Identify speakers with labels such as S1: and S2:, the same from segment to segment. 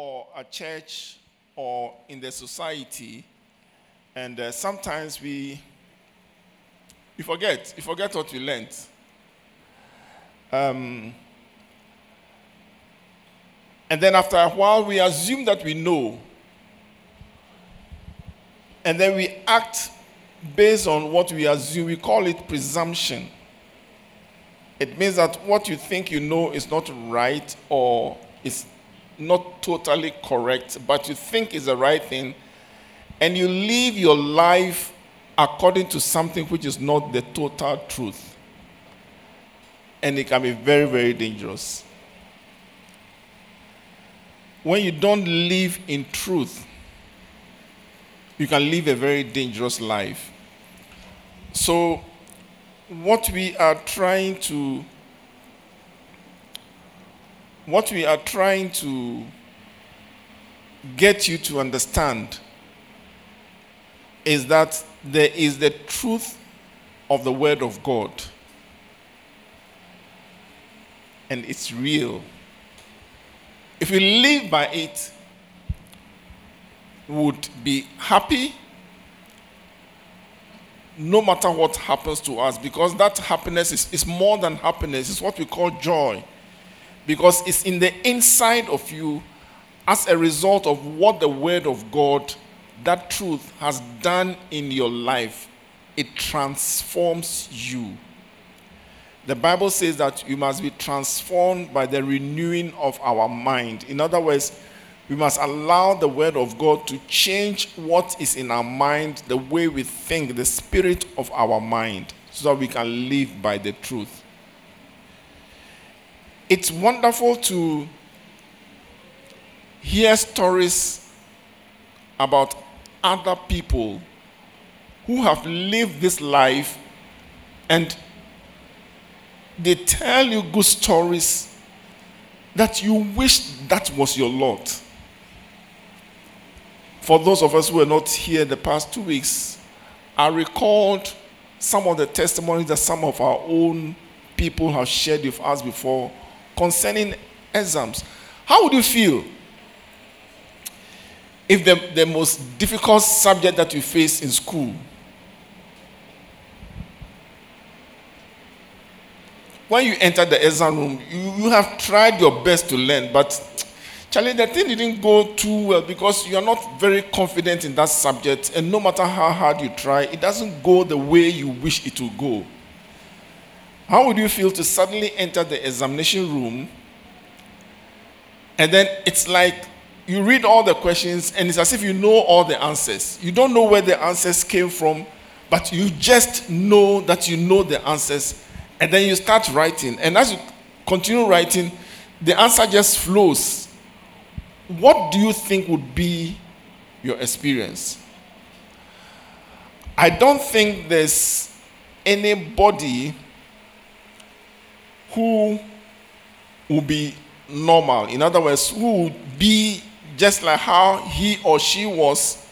S1: or a church or in the society, and uh, sometimes we we forget. We forget what we learned. Um, and then after a while, we assume that we know. And then we act based on what we assume. We call it presumption. It means that what you think you know is not right or is not totally correct, but you think is the right thing, and you live your life according to something which is not the total truth. And it can be very, very dangerous. When you don't live in truth, you can live a very dangerous life. So, what we are trying to what we are trying to get you to understand is that there is the truth of the Word of God. And it's real. If we live by it, would be happy no matter what happens to us because that happiness is, is more than happiness, it's what we call joy. Because it's in the inside of you as a result of what the Word of God that truth has done in your life, it transforms you. The Bible says that you must be transformed by the renewing of our mind. In other words, we must allow the Word of God to change what is in our mind, the way we think, the spirit of our mind, so that we can live by the truth. It's wonderful to hear stories about other people who have lived this life and they tell you good stories that you wish that was your lot. For those of us who were not here the past two weeks, I recalled some of the testimonies that some of our own people have shared with us before concerning exams. How would you feel if the, the most difficult subject that you face in school when you enter the exam room you, you have tried your best to learn but Charlie, the thing didn't go too well because you are not very confident in that subject, and no matter how hard you try, it doesn't go the way you wish it to go. How would you feel to suddenly enter the examination room and then it's like you read all the questions and it's as if you know all the answers. You don't know where the answers came from, but you just know that you know the answers. And then you start writing. And as you continue writing, the answer just flows. What do you think would be your experience? I don't think there's anybody who will be normal. In other words, who would be just like how he or she was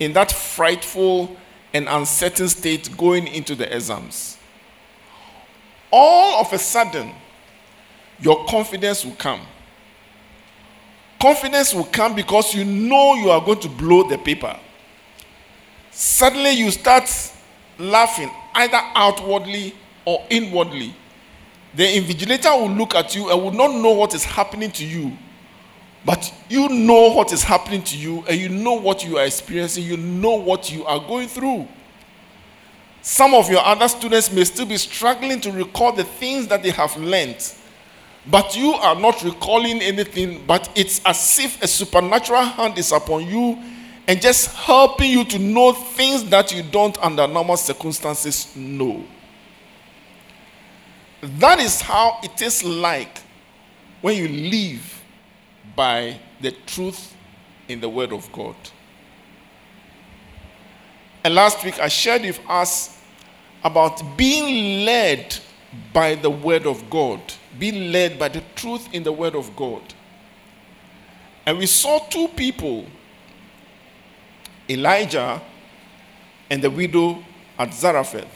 S1: in that frightful and uncertain state going into the exams. All of a sudden, your confidence will come. Confidence will come because you know you are going to blow the paper. Suddenly, you start laughing, either outwardly or inwardly. The invigilator will look at you and will not know what is happening to you but you know what is happening to you and you know what you are experiencing, you know what you are going through. Some of your other students may still be struggling to recall the things that they have learned, but you are not recalling anything, but it's as if a supernatural hand is upon you and just helping you to know things that you don't, under normal circumstances, know. That is how it is like when you live by the truth in the Word of God. And last week I shared with us about being led by the Word of God, being led by the truth in the Word of God. And we saw two people Elijah and the widow at Zarephath.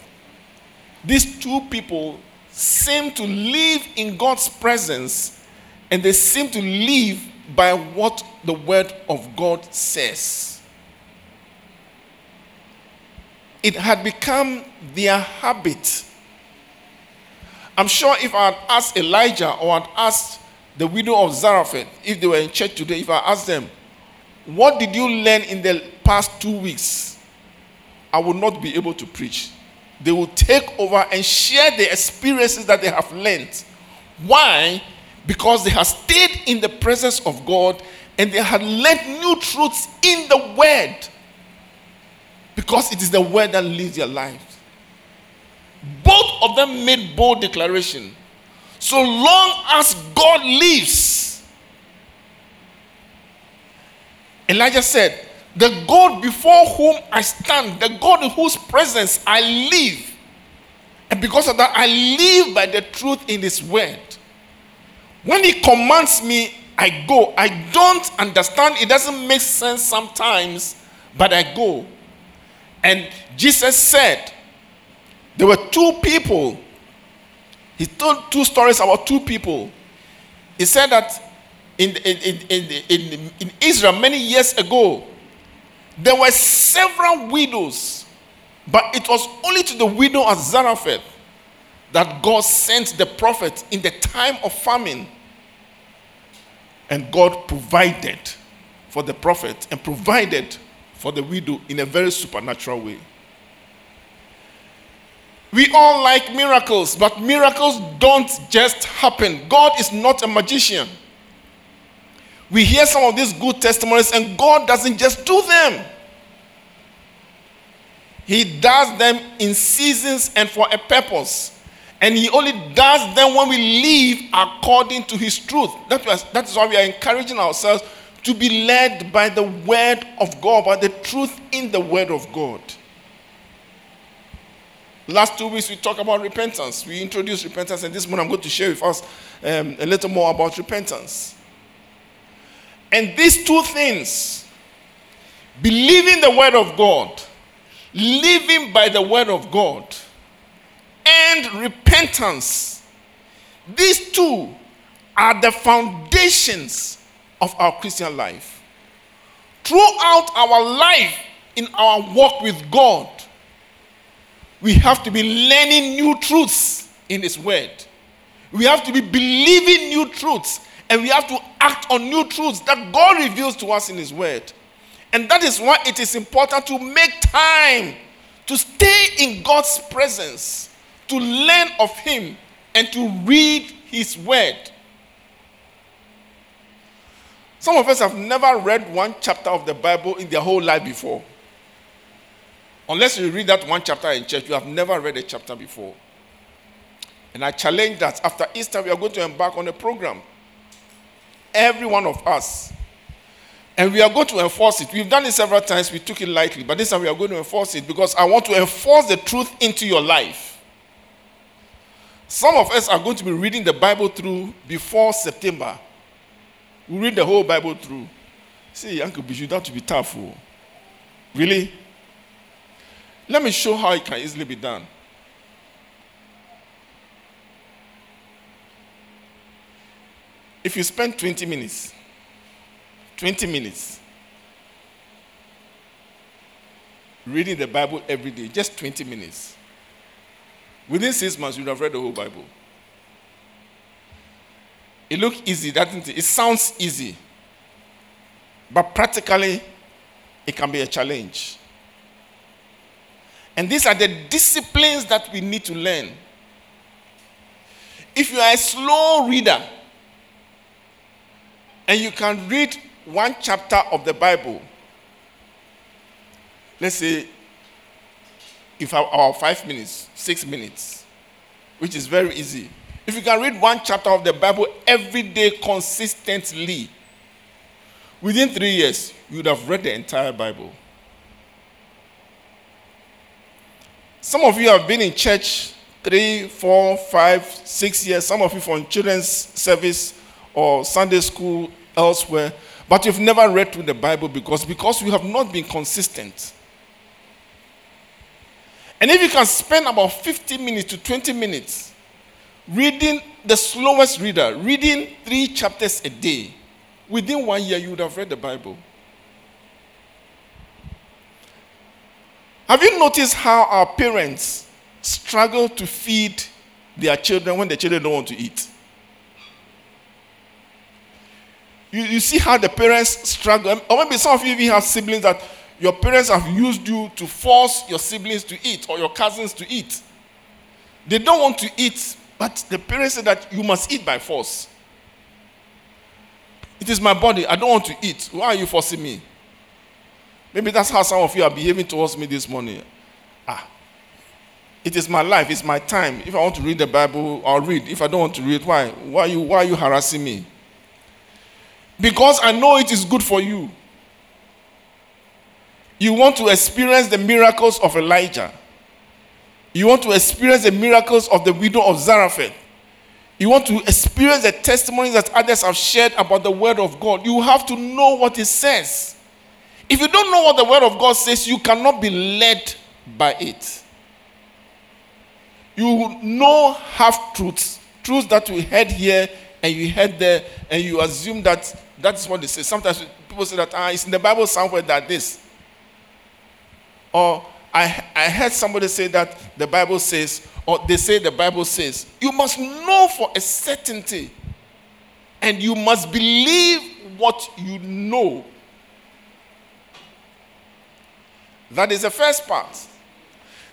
S1: These two people seem to live in God's presence and they seem to live by what the word of God says. It had become their habit. I'm sure if I had asked Elijah or had asked the widow of Zarephath, if they were in church today, if I asked them, What did you learn in the past two weeks? I would not be able to preach. They will take over and share the experiences that they have learned. Why? Because they have stayed in the presence of God and they have learned new truths in the Word. Because it is the Word that leads their lives. Both of them made bold declaration. So long as God lives, Elijah said, The God before whom I stand, the God in whose presence I live. And because of that, I live by the truth in His word. When He commands me, I go. I don't understand, it doesn't make sense sometimes, but I go. And Jesus said, there were two people. He told two stories about two people. He said that in, in, in, in, in Israel many years ago, there were several widows, but it was only to the widow of Zarephath that God sent the prophet in the time of famine. And God provided for the prophet and provided for the widow in a very supernatural way. We all like miracles, but miracles don't just happen. God is not a magician. We hear some of these good testimonies, and God doesn't just do them, He does them in seasons and for a purpose. And He only does them when we live according to His truth. That, was, that is why we are encouraging ourselves to be led by the Word of God, by the truth in the Word of God. Last two weeks we talked about repentance. We introduced repentance, and this morning I'm going to share with us um, a little more about repentance. And these two things believing the Word of God, living by the Word of God, and repentance these two are the foundations of our Christian life. Throughout our life in our walk with God, we have to be learning new truths in His Word. We have to be believing new truths and we have to act on new truths that God reveals to us in His Word. And that is why it is important to make time to stay in God's presence, to learn of Him, and to read His Word. Some of us have never read one chapter of the Bible in their whole life before. Unless you read that one chapter in church, you have never read a chapter before. And I challenge that after Easter, we are going to embark on a program. Every one of us. And we are going to enforce it. We've done it several times, we took it lightly, but this time we are going to enforce it because I want to enforce the truth into your life. Some of us are going to be reading the Bible through before September. We read the whole Bible through. See, Uncle Bishop, that to be tough. Oh. Really? Let me show how it can easily be done. If you spend 20 minutes, 20 minutes reading the Bible every day, just 20 minutes, within six months, you would have read the whole Bible. It looks easy, doesn't it? It sounds easy. But practically, it can be a challenge. And these are the disciplines that we need to learn. If you are a slow reader and you can read one chapter of the Bible, let's say, if our five minutes, six minutes, which is very easy. If you can read one chapter of the Bible every day consistently, within three years, you would have read the entire Bible. Some of you have been in church three, four, five, six years. Some of you from children's service or Sunday school elsewhere, but you've never read through the Bible because because you have not been consistent. And if you can spend about 15 minutes to 20 minutes reading the slowest reader, reading three chapters a day, within one year, you would have read the Bible. Have you noticed how our parents struggle to feed their children when the children don't want to eat? You, you see how the parents struggle. Or maybe some of you even have siblings that your parents have used you to force your siblings to eat or your cousins to eat. They don't want to eat, but the parents say that you must eat by force. It is my body. I don't want to eat. Why are you forcing me? Maybe that's how some of you are behaving towards me this morning. Ah, it is my life. It's my time. If I want to read the Bible, I'll read. If I don't want to read, why? Why are you, why are you harassing me? Because I know it is good for you. You want to experience the miracles of Elijah. You want to experience the miracles of the widow of Zarephath. You want to experience the testimonies that others have shared about the word of God. You have to know what it says. If you don't know what the word of God says, you cannot be led by it. You know half truths, truths that you heard here and you heard there, and you assume that that's what they say. Sometimes people say that ah, it's in the Bible somewhere that this. Or I, I heard somebody say that the Bible says, or they say the Bible says. You must know for a certainty, and you must believe what you know. That is the first part.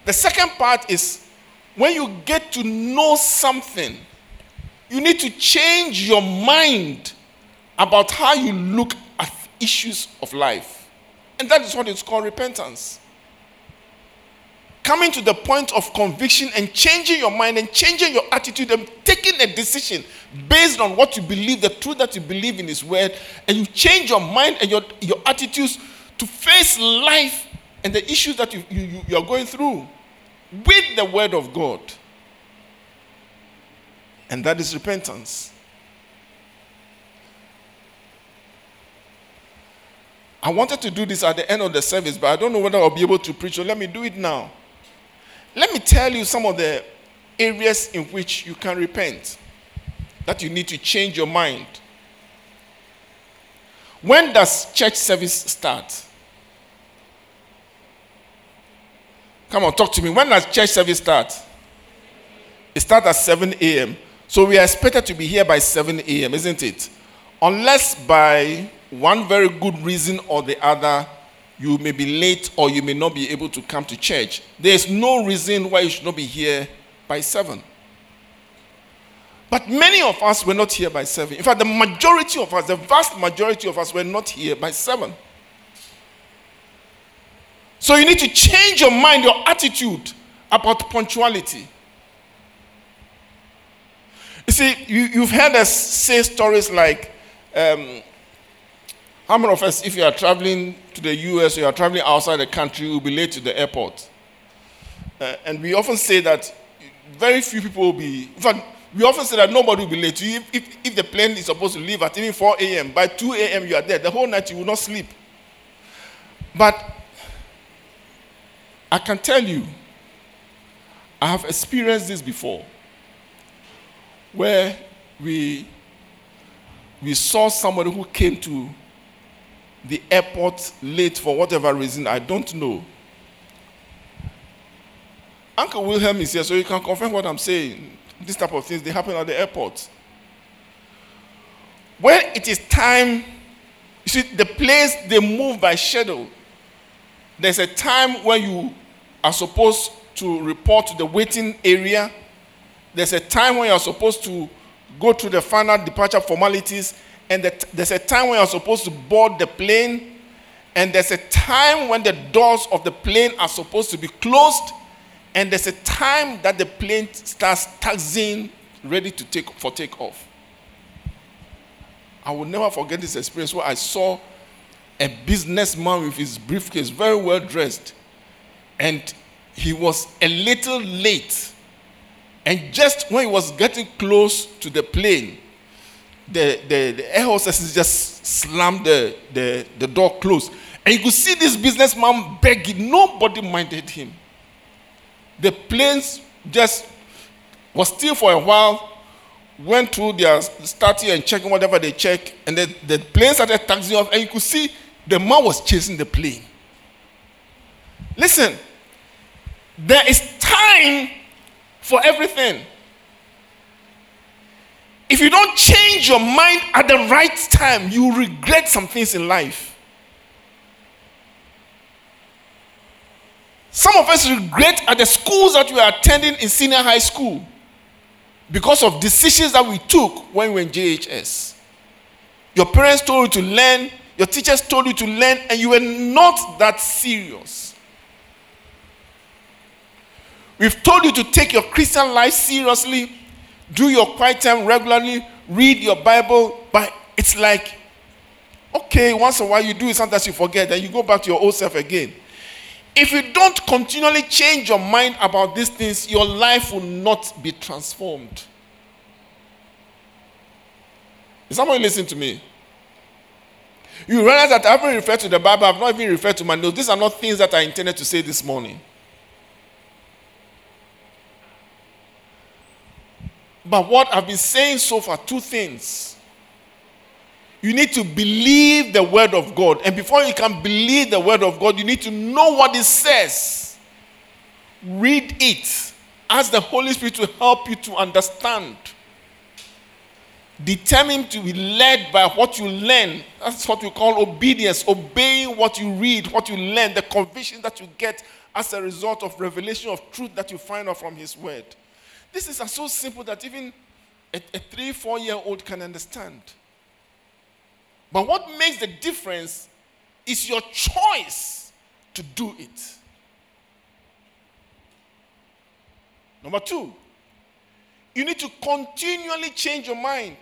S1: The second part is when you get to know something, you need to change your mind about how you look at issues of life. And that is what is called repentance. Coming to the point of conviction and changing your mind and changing your attitude and taking a decision based on what you believe, the truth that you believe in His Word, and you change your mind and your, your attitudes to face life and the issues that you, you, you are going through with the Word of God. And that is repentance. I wanted to do this at the end of the service, but I don't know whether I'll be able to preach, so let me do it now. Let me tell you some of the areas in which you can repent, that you need to change your mind. When does church service start? Come on, talk to me. When does church service start? It starts at 7 a.m. So we are expected to be here by 7 a.m., isn't it? Unless by one very good reason or the other, you may be late or you may not be able to come to church. There is no reason why you should not be here by 7. But many of us were not here by 7. In fact, the majority of us, the vast majority of us, were not here by 7. So you need to change your mind, your attitude about punctuality. You see, you, have heard us say stories like, um, how many of us, if you are traveling to the US or you are traveling outside the country, will be late to the airport? Uh, and we often say that very few people will be, in fact, we often say that nobody will be late. If, if, if the plane is supposed to leave at even 4 a.m., by 2 a.m. you are there. The whole night you will not sleep. But I can tell you, I have experienced this before where we, we saw somebody who came to the airport late for whatever reason, I don't know. Uncle Wilhelm is here, so you can confirm what I'm saying. This type of things, they happen at the airport. When it is time, you see, the place they move by schedule. There's a time when you are supposed to report to the waiting area there's a time when you're supposed to go through the final departure formalities, and there's a time when you're supposed to board the plane, and there's a time when the doors of the plane are supposed to be closed, and there's a time that the plane starts taxiing ready to take for takeoff. I will never forget this experience where I saw a businessman with his briefcase, very well dressed, and he was a little late and just when he was getting close to the plane, the, the, the air hostesses just slammed the, the, the door closed. And you could see this businessman begging. Nobody minded him. The planes just was still for a while. went through their starting and checking whatever they check, and the, the plane started taxiing off, and you could see the man was chasing the plane. Listen, there is time for everything. If you don't change your mind at the right time, you regret some things in life. Some of us regret at the schools that we are attending in senior high school because of decisions that we took when we were in JHS. Your parents told you to learn, your teachers told you to learn, and you were not that serious. We've told you to take your Christian life seriously, do your quiet time regularly, read your Bible, but it's like, okay, once in a while you do it, sometimes you forget, and you go back to your old self again. If you don't continually change your mind about these things, your life will not be transformed. Is someone listening to me? You realize that I haven't referred to the Bible, I've not even referred to my notes. These are not things that I intended to say this morning. But what I've been saying so far, two things. You need to believe the word of God. And before you can believe the word of God, you need to know what it says. Read it. Ask the Holy Spirit to help you to understand. Determined to be led by what you learn. That's what we call obedience. Obeying what you read, what you learn, the conviction that you get as a result of revelation of truth that you find out from His word. This is so simple that even a, a three, four year old can understand. But what makes the difference is your choice to do it. Number two, you need to continually change your mind.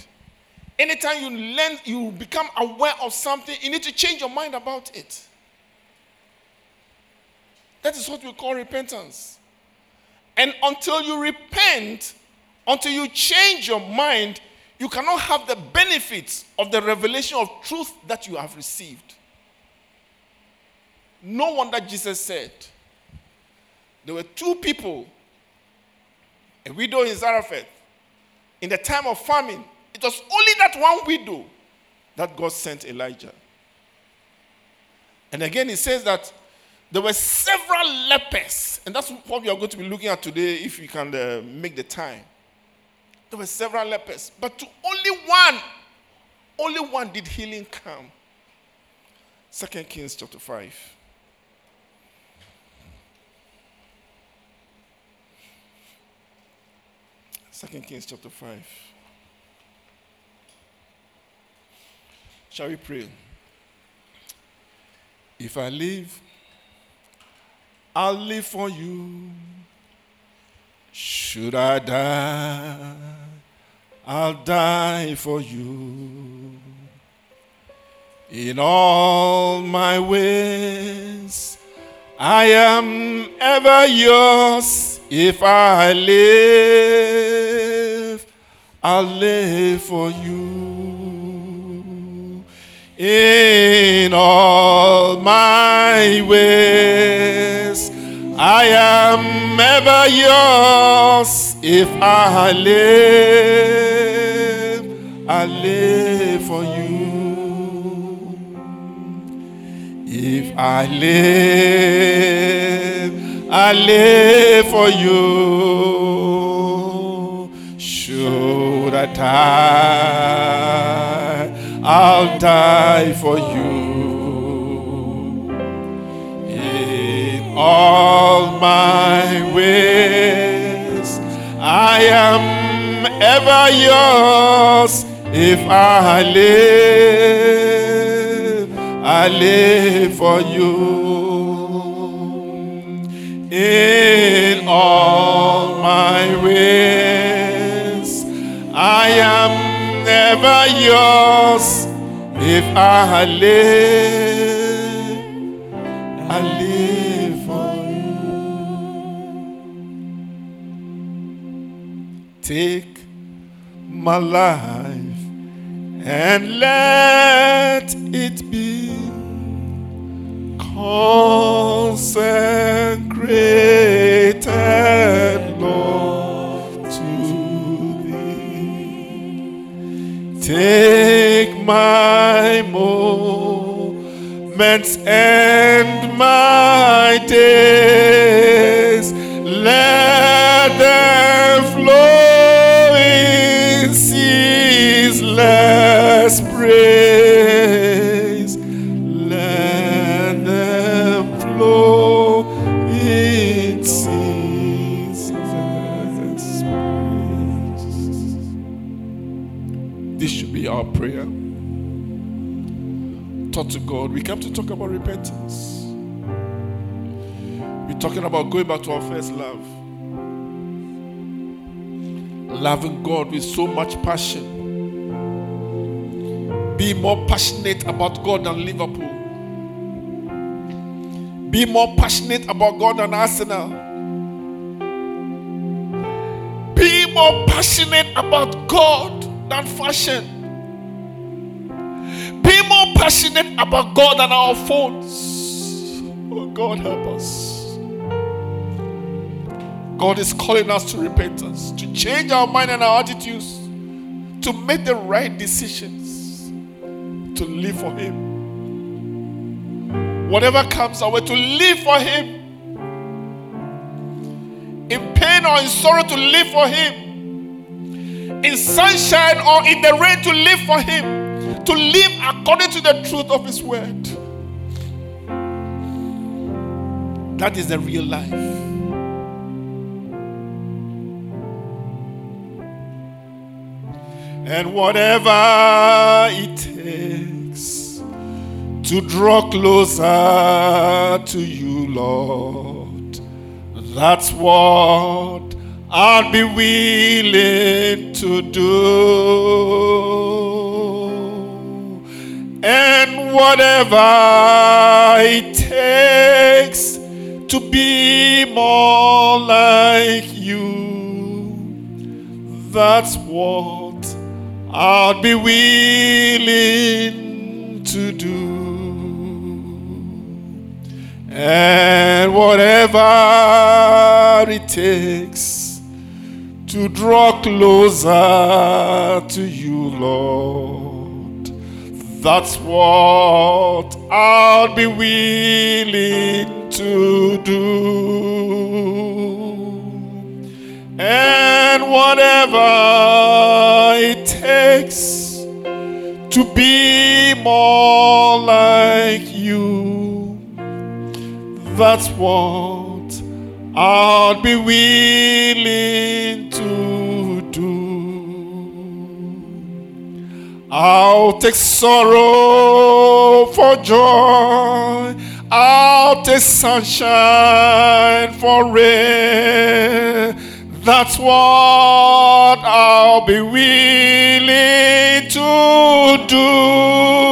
S1: Anytime you learn, you become aware of something, you need to change your mind about it. That is what we call repentance. And until you repent, until you change your mind, you cannot have the benefits of the revelation of truth that you have received. No wonder Jesus said there were two people, a widow in Zarephath, in the time of famine. It was only that one widow that God sent Elijah. And again, he says that there were several lepers, and that's what we are going to be looking at today if we can uh, make the time. There were several lepers, but to only one, only one did healing come. Second Kings chapter 5. Second Kings chapter 5. Shall we pray? If I live, I'll live for you. Should I die, I'll die for you. In all my ways, I am ever yours. If I live, I'll live for you. In all my ways, I am ever yours. If I live, I live for you. If I live, I live for you. Should I die, I'll die for you. In all my ways. I am ever yours if I live, I live for you. In all my ways, I am never yours if I live, I live. For you. Take my life and let it be consecrated, Lord, make my moments and my days. Let them flow in ceaseless praise. God. We come to talk about repentance. We're talking about going back to our first love. Loving God with so much passion. Be more passionate about God than Liverpool. Be more passionate about God than Arsenal. Be more passionate about God than fashion. Be more passionate about God than our phones. Oh, God, help us. God is calling us to repentance, to change our mind and our attitudes, to make the right decisions, to live for Him. Whatever comes our way, to live for Him. In pain or in sorrow, to live for Him. In sunshine or in the rain, to live for Him. To live according to the truth of His word. That is the real life. and whatever it takes to draw closer to you, Lord. That's what I'll be willing to do. And whatever it takes to be more like you, that's what I'd be willing to do. And whatever it takes to draw closer to you, Lord, that's what I'll be willing to do. And whatever it takes to be more like you, that's what I'll be willing to I'll take sorrow for joy. I'll take sunshine for rain. That's what I'll be willing to do.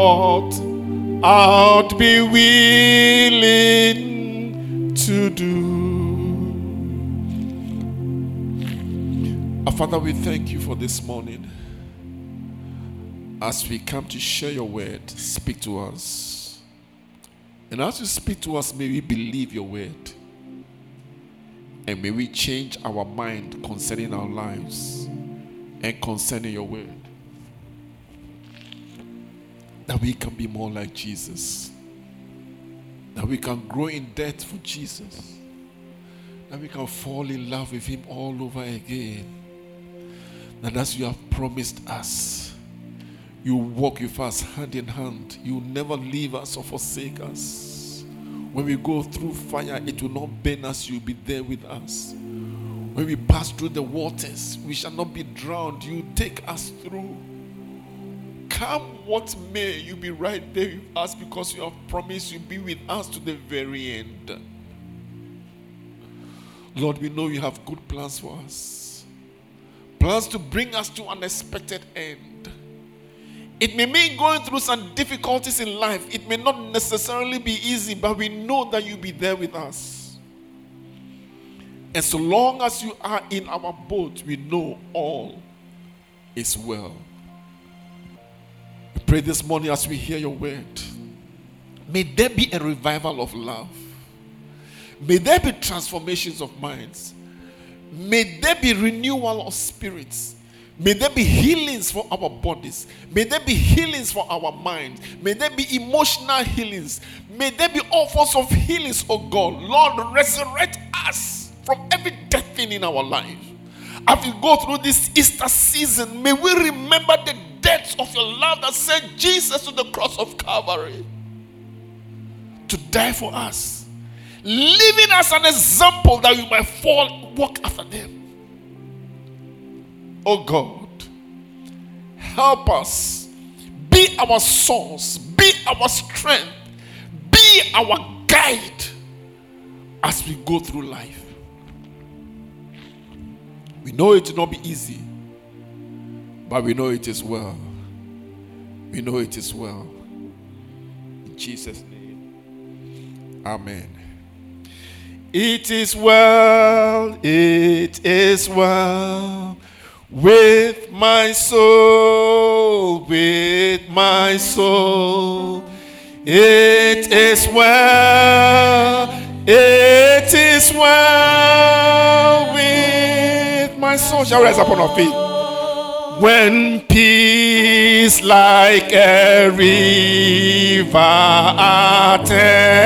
S1: What I'll be willing to do. Our Father, we thank you for this morning. As we come to share your word, speak to us. And as you speak to us, may we believe your word. And may we change our mind concerning our lives and concerning your word. That we can be more like Jesus. That we can grow in depth for Jesus. That we can fall in love with Him all over again that as you have promised us, you walk with us hand in hand. You never leave us or forsake us. When we go through fire, it will not burn us, you'll be there with us. When we pass through the waters, we shall not be drowned. You take us through. Come what may, you be right there with us because you have promised you'll be with us to the very end. Lord, we know you have good plans for us plans to bring us to an expected end. It may mean going through some difficulties in life. It may not necessarily be easy, but we know that you'll be there with us. And so long as you are in our boat, we know all is well. Pray this morning as we hear your word. May there be a revival of love. May there be transformations of minds. May there be renewal of spirits. May there be healings for our bodies. May there be healings for our minds. May there be emotional healings. May there be all sorts of healings, oh God. Lord, resurrect us from every death thing in our life. As we go through this Easter season, may we remember the depths of your love that sent Jesus to the cross of Calvary to die for us, leaving us an example that we might fall, walk after them. Oh God, help us. Be our source, be our strength, be our guide as we go through life. We know it will not be easy, but we know it is well. We know it is well. In Jesus' name. Amen. It is well, it is well with my soul, with my soul. It is well, it is well with my soul. Shall rise upon our feet. When peace like a river attended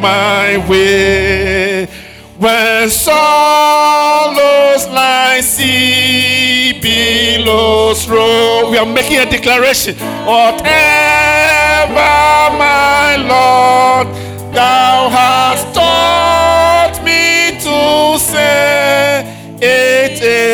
S1: my way, when sorrows like sea billows roll, we are making a declaration. Whatever, my Lord, thou hast taught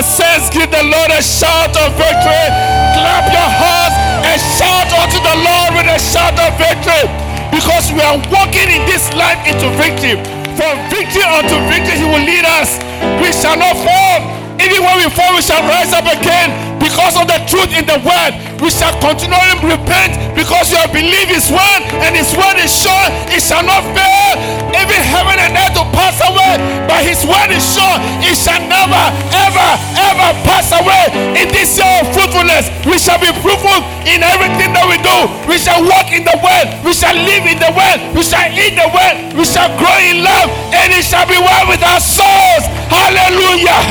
S1: On, give the Lord a shout of victory. Clap your hands and shout unto the Lord with a shout of victory. Because we are walking in this life into victory. From victory unto victory, He will lead us. We shall not fall. Even when we fall, we shall rise up again because of the truth in the word. We shall continually repent because your belief is word and his word is sure it shall not fail. Even heaven and earth will pass away, but his word is sure it shall never, ever, ever pass away. In this year of fruitfulness, we shall be fruitful in everything that we do. We shall walk in the word, we shall live in the word, we shall eat the word, we shall grow in love, and it shall be well with our souls. Hallelujah.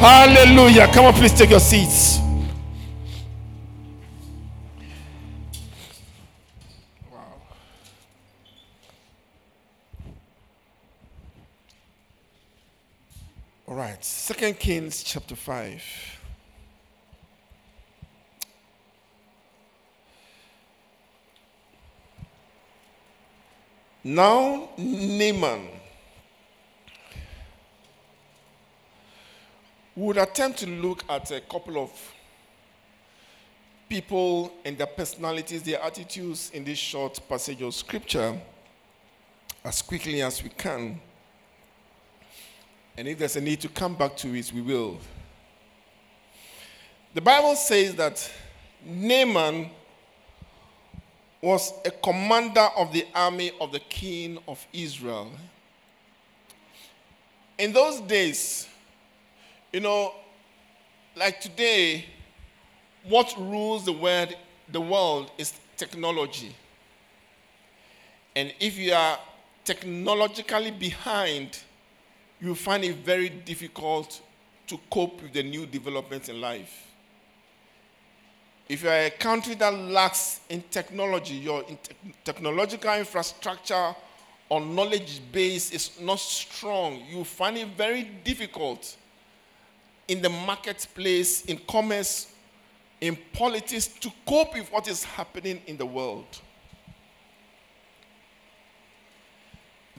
S1: Hallelujah. Come on, please take your seats. Right. Second Kings chapter 5. Now, Naaman would attempt to look at a couple of people and their personalities, their attitudes in this short passage of scripture as quickly as we can. And if there's a need to come back to it, we will. The Bible says that Naaman was a commander of the army of the king of Israel. In those days, you know, like today, what rules the world, the world is technology. And if you are technologically behind, you find it very difficult to cope with the new developments in life. If you are a country that lacks in technology, your te- technological infrastructure or knowledge base is not strong, you find it very difficult in the marketplace, in commerce, in politics to cope with what is happening in the world.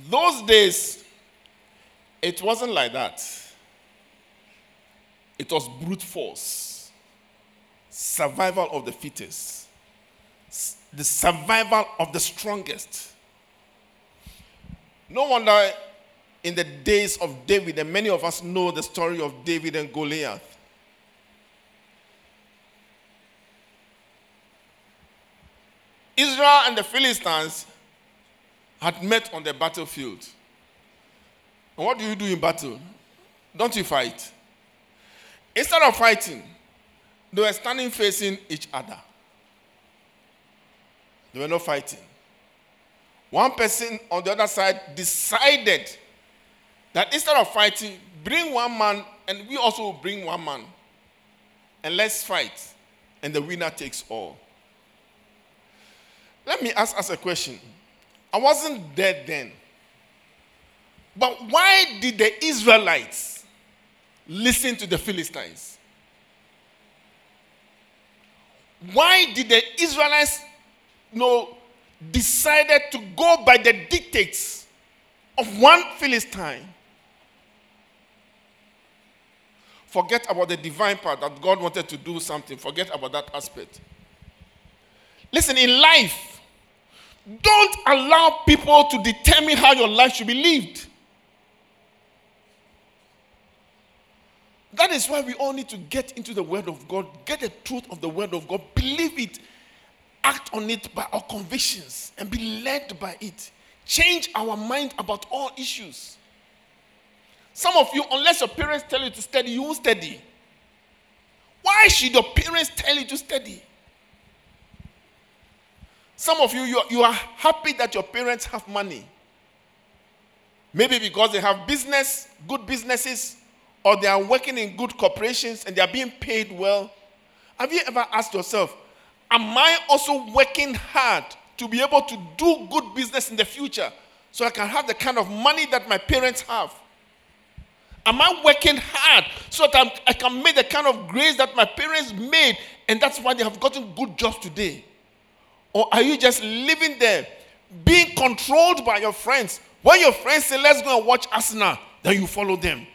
S1: Those days, it wasn't like that. It was brute force, survival of the fittest, the survival of the strongest. No wonder in the days of David, and many of us know the story of David and Goliath. Israel and the Philistines had met on the battlefield. And what do you do in battle? Don't you fight? Instead of fighting, they were standing facing each other. They were not fighting. One person on the other side decided that instead of fighting, bring one man and we also bring one man. And let's fight. And the winner takes all. Let me ask us a question. I wasn't dead then. But why did the Israelites listen to the Philistines? Why did the Israelites you know, decided to go by the dictates of one Philistine? Forget about the divine part that God wanted to do something. Forget about that aspect. Listen, in life, don't allow people to determine how your life should be lived. That is why we all need to get into the Word of God, get the truth of the Word of God, believe it, act on it by our convictions, and be led by it. Change our mind about all issues. Some of you, unless your parents tell you to study, you won't study. Why should your parents tell you to study? Some of you, you are, you are happy that your parents have money. Maybe because they have business, good businesses, or they are working in good corporations and they are being paid well. Have you ever asked yourself, Am I also working hard to be able to do good business in the future so I can have the kind of money that my parents have? Am I working hard so that i can make the kind of grades that my parents made and that's why they have gotten good jobs today? Or are you just living there, being controlled by your friends? When your friends say, let's go and watch Arsenal, then you follow them.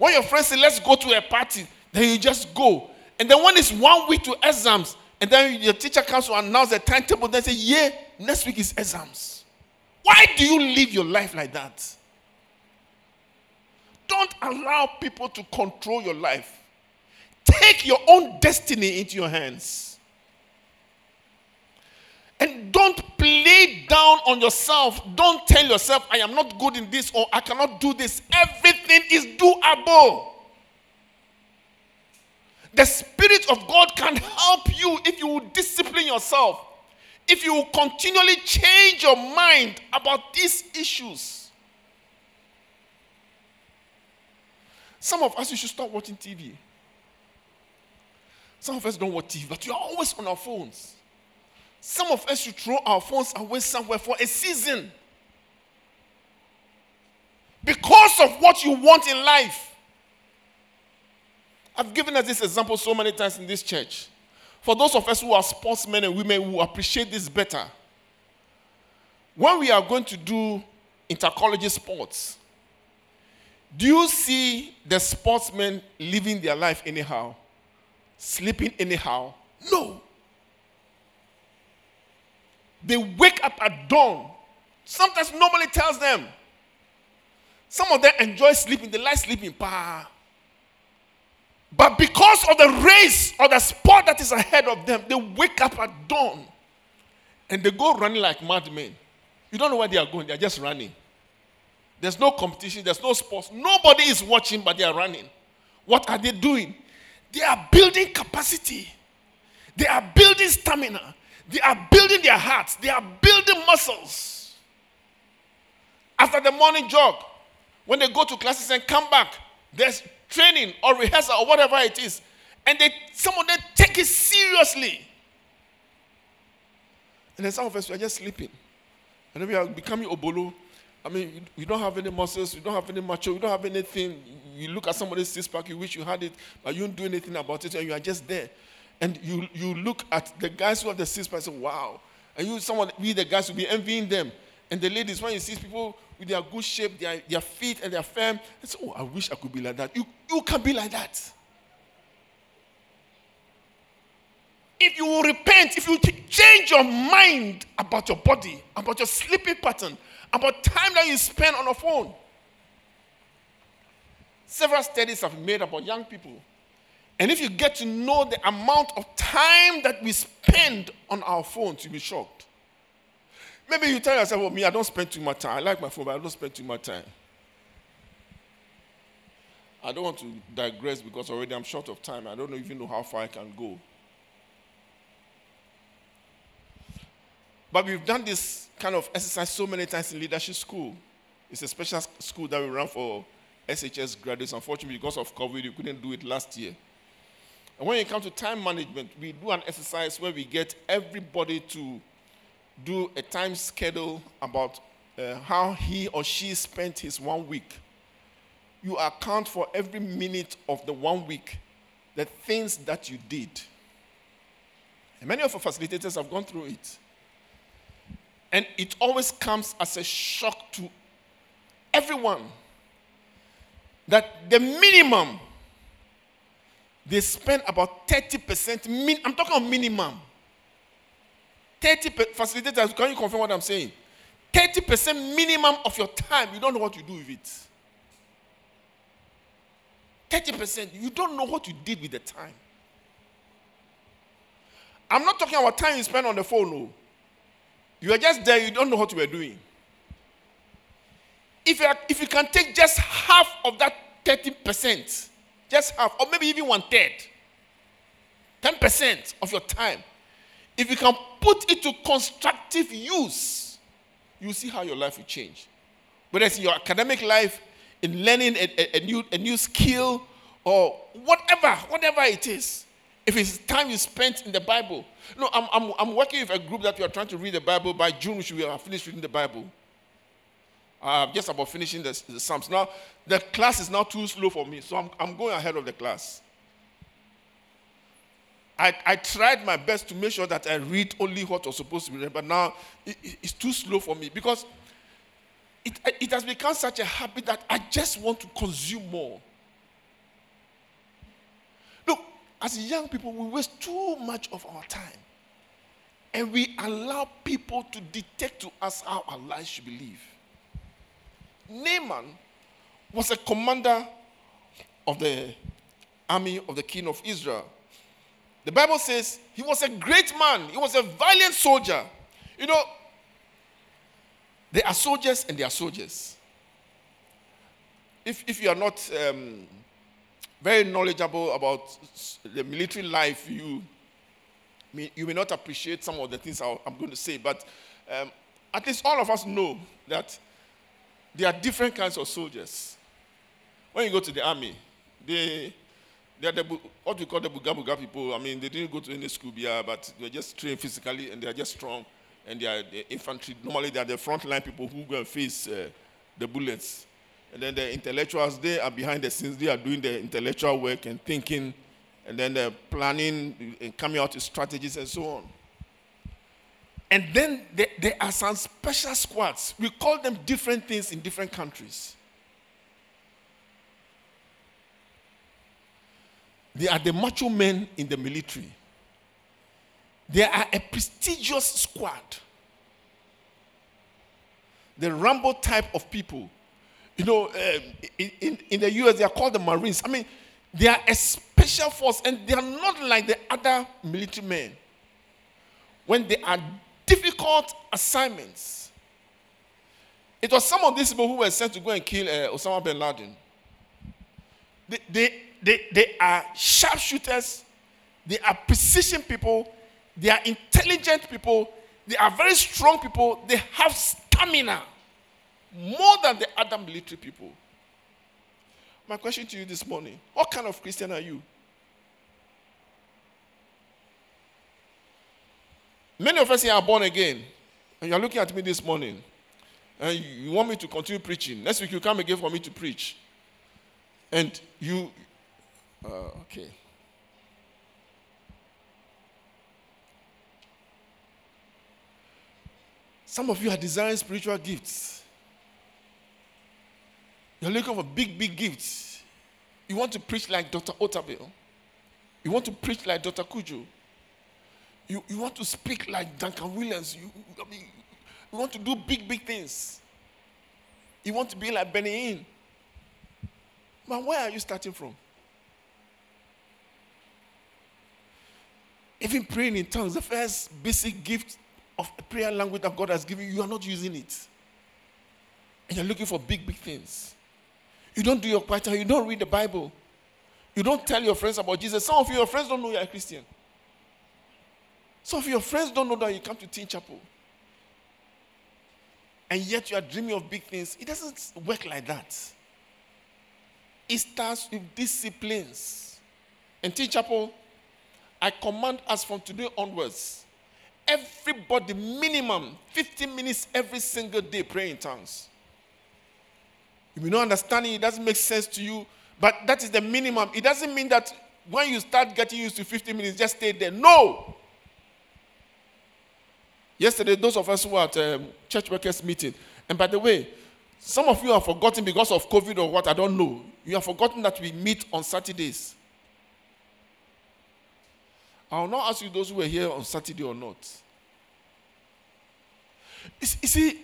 S1: When your friends say, let's go to a party, then you just go. And then when it's one week to exams, and then your teacher comes to announce the timetable, then say, yeah, next week is exams. Why do you live your life like that? Don't allow people to control your life. Take your own destiny into your hands. And don't play down on yourself. Don't tell yourself, I am not good in this or I cannot do this. Everything is doable. The Spirit of God can help you if you will discipline yourself, if you will continually change your mind about these issues. Some of us, you should stop watching TV. Some of us don't watch TV, but you're always on our phones. Some of us should throw our phones away somewhere for a season. Because of what you want in life. I've given us this example so many times in this church. For those of us who are sportsmen and women who appreciate this better, when we are going to do intercollege sports, do you see the sportsmen living their life anyhow? Sleeping anyhow? No. They wake up at dawn. Sometimes nobody tells them. Some of them enjoy sleeping, they like sleeping. Pa. But because of the race or the sport that is ahead of them, they wake up at dawn and they go running like madmen. You don't know where they are going, they are just running. There's no competition, there's no sports. Nobody is watching, but they are running. What are they doing? They are building capacity, they are building stamina, they are building their hearts, they are building muscles. After the morning jog, when they go to classes and come back, there's training or rehearsal or whatever it is. And they some of them take it seriously. And then some of us we are just sleeping. And then we are becoming obolo. I mean, you, don't have any muscles, you don't have any macho, you don't have anything. You look at somebody's six pack, you wish you had it, but you don't do anything about it, and you are just there. And you, you look at the guys who have the six pack and say, wow. And you, someone, we the guys will be envying them. And the ladies, when you see people with their good shape, their, their feet and their firm, they say, oh, I wish I could be like that. You, you can be like that. If you will repent, if you change your mind about your body, about your sleeping pattern, about time that you spend on a phone. Several studies have been made about young people. And if you get to know the amount of time that we spend on our phones, you'll be shocked. Maybe you tell yourself, well, me, I don't spend too much time. I like my phone, but I don't spend too much time. I don't want to digress because already I'm short of time. I don't even know how far I can go. But we've done this kind of exercise so many times in leadership school. It's a special school that we run for SHS graduates. Unfortunately, because of COVID, we couldn't do it last year. And when it comes to time management, we do an exercise where we get everybody to do a time schedule about uh, how he or she spent his one week. You account for every minute of the one week, the things that you did. And many of our facilitators have gone through it. And it always comes as a shock to everyone that the minimum they spend about 30%. Min- I'm talking minimum 30 facilitators, can you confirm what I'm saying? 30% minimum of your time, you don't know what you do with it. 30%, you don't know what you did with the time. I'm not talking about time you spend on the phone, no. You are just there, you don't know what you are doing. If you, are, if you can take just half of that 30%, just half, or maybe even one third, 10% of your time, if you can put it to constructive use, you see how your life will change. Whether it's in your academic life, in learning a, a, a, new, a new skill, or whatever, whatever it is. If it's time you spent in the Bible. No, I'm, I'm, I'm working with a group that we are trying to read the Bible. By June, we should have finished reading the Bible. Uh, just about finishing the, the Psalms. Now, the class is now too slow for me, so I'm, I'm going ahead of the class. I, I tried my best to make sure that I read only what was supposed to be read, but now it, it's too slow for me because it, it has become such a habit that I just want to consume more. Look, as young people, we waste too much of our time. And we allow people to dictate to us how our lives should be lived. Naaman was a commander of the army of the king of Israel. The Bible says he was a great man, he was a valiant soldier. You know, there are soldiers and there are soldiers. If, if you are not um, very knowledgeable about the military life, you, you may not appreciate some of the things I'm going to say, but um, at least all of us know that there are different kinds of soldiers. When you go to the army, they they're the, what we call the Buga Buga people. I mean, they didn't go to any school here, but they're just trained physically and they're just strong. And they are the infantry. Normally, they are the frontline people who go and face uh, the bullets. And then the intellectuals, they are behind the scenes. They are doing the intellectual work and thinking, and then they're planning and coming out with strategies and so on. And then there, there are some special squads. We call them different things in different countries. They are the macho men in the military. They are a prestigious squad. The Rambo type of people. You know, uh, in, in, in the US, they are called the Marines. I mean, they are a special force and they are not like the other military men. When they are difficult assignments, it was some of these people who were sent to go and kill uh, Osama bin Laden. They, they, they, they are sharpshooters, they are precision people, they are intelligent people, they are very strong people, they have stamina more than the other military people. My question to you this morning what kind of Christian are you? Many of us here are born again, and you're looking at me this morning, and you want me to continue preaching. Next week, you come again for me to preach. And you, uh, okay. Some of you are desiring spiritual gifts. You're looking for big, big gifts. You want to preach like Dr. Otabil. You want to preach like Dr. Kujo. You, you want to speak like Duncan Williams. You, I mean, you want to do big, big things. You want to be like Benny Hinn. But where are you starting from? Even praying in tongues, the first basic gift of prayer language that God has given you, you are not using it. And you're looking for big, big things. You don't do your quiet time, you don't read the Bible. You don't tell your friends about Jesus. Some of your friends don't know you're a Christian. Some of your friends don't know that you come to Teen Chapel. And yet you are dreaming of big things. It doesn't work like that. It starts with disciplines. And Teen Chapel, I command us from today onwards, everybody minimum 15 minutes every single day praying in tongues. If you don't understand it, it doesn't make sense to you, but that is the minimum. It doesn't mean that when you start getting used to 15 minutes, just stay there. No! Yesterday, those of us who were at um, church workers meeting, and by the way, some of you have forgotten because of COVID or what, I don't know. You have forgotten that we meet on Saturdays. I will not ask you those who were here on Saturday or not. You see,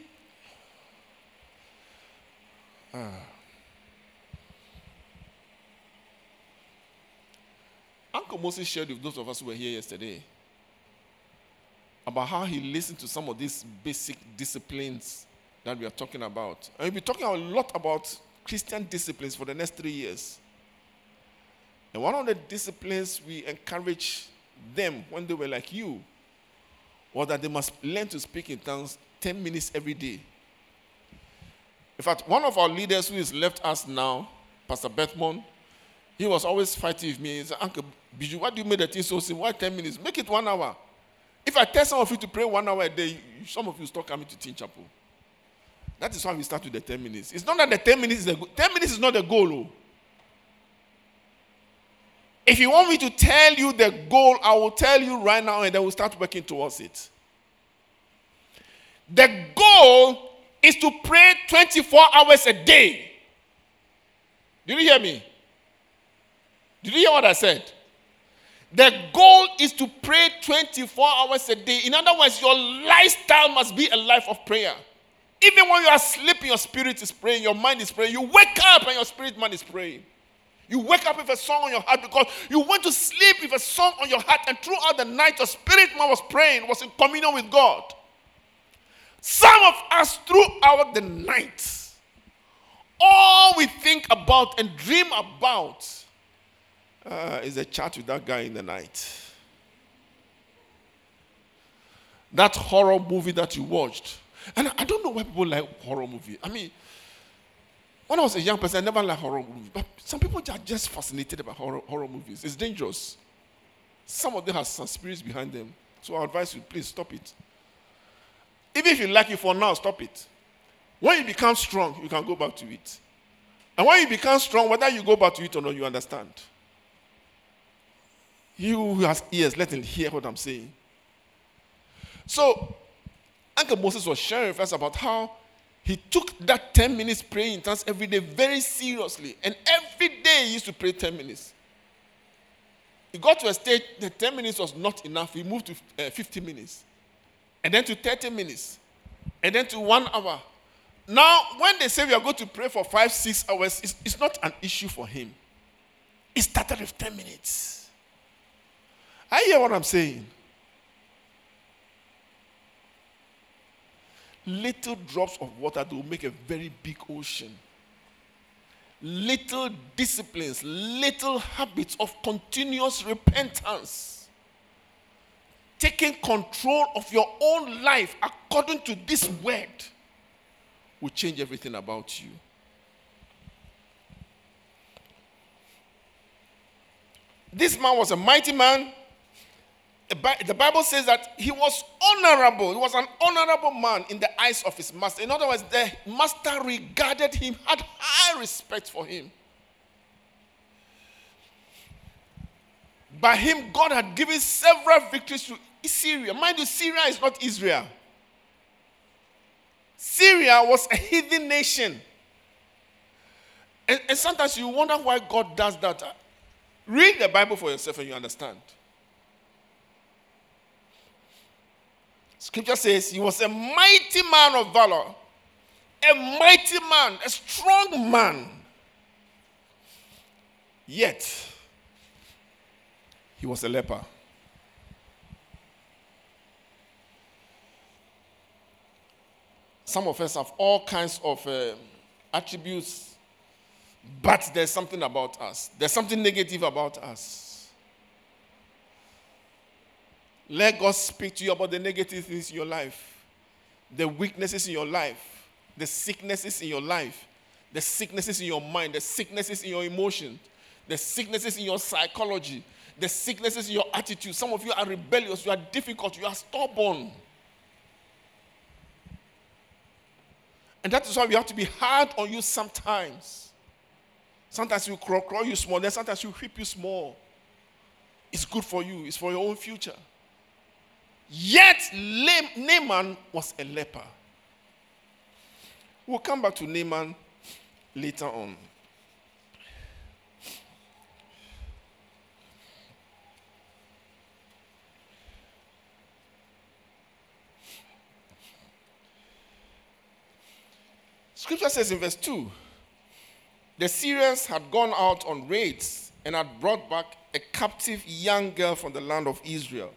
S1: uh, Uncle Moses shared with those of us who were here yesterday about how he listened to some of these basic disciplines that we are talking about. And we'll be talking a lot about Christian disciplines for the next three years. And one of the disciplines we encourage them when they were like you was that they must learn to speak in tongues 10 minutes every day. In fact, one of our leaders who has left us now, Pastor Bethmon, he was always fighting with me. He said, Uncle Biju, why do you make the thing so simple? Why 10 minutes? Make it one hour. If I tell some of you to pray one hour a day, some of you start coming to Teen Chapel. That is why we start with the 10 minutes. It's not that the 10 minutes is the goal. 10 minutes is not the goal. Oh. If you want me to tell you the goal, I will tell you right now and then we'll start working towards it. The goal is to pray 24 hours a day. Did you hear me? Did you hear what I said? The goal is to pray 24 hours a day. In other words, your lifestyle must be a life of prayer. Even when you are sleeping, your spirit is praying, your mind is praying. You wake up and your spirit man is praying. You wake up with a song on your heart because you went to sleep with a song on your heart, and throughout the night, your spirit man was praying, was in communion with God. Some of us, throughout the night, all we think about and dream about uh, is a chat with that guy in the night. That horror movie that you watched. And I don't know why people like horror movie. I mean, when I was a young person, I never liked horror movies. But some people are just fascinated about horror, horror movies. It's dangerous. Some of them have some spirits behind them. So I advise you, please stop it. Even if you like it for now, stop it. When you become strong, you can go back to it. And when you become strong, whether you go back to it or not, you understand. You who has ears, let him hear what I'm saying. So, Uncle Moses was sharing with us about how he took that 10 minutes praying in tongues every day very seriously. And every day he used to pray 10 minutes. He got to a stage that 10 minutes was not enough. He moved to uh, 50 minutes. And then to 30 minutes. And then to one hour. Now, when they say we are going to pray for five, six hours, it's, it's not an issue for him. It started with 10 minutes. I hear what I'm saying. little drops of water that will make a very big ocean. Little disciplines, little habits of continuous repentance, taking control of your own life according to this word will change everything about you. This man was a mighty man the Bible says that he was honorable. He was an honorable man in the eyes of his master. In other words, the master regarded him, had high respect for him. By him, God had given several victories to Syria. Mind you, Syria is not Israel. Syria was a heathen nation. And, and sometimes you wonder why God does that. Read the Bible for yourself and you understand. Scripture says he was a mighty man of valor, a mighty man, a strong man. Yet, he was a leper. Some of us have all kinds of uh, attributes, but there's something about us. There's something negative about us. Let God speak to you about the negative things in your life, the weaknesses in your life, the sicknesses in your life, the sicknesses in your mind, the sicknesses in your emotions, the sicknesses in your psychology, the sicknesses in your attitude. Some of you are rebellious, you are difficult, you are stubborn. And that is why we have to be hard on you sometimes. Sometimes we crawl, crawl you small, then sometimes we whip you small. It's good for you, it's for your own future. Yet Naaman was a leper. We'll come back to Naaman later on. Scripture says in verse 2 the Syrians had gone out on raids and had brought back a captive young girl from the land of Israel.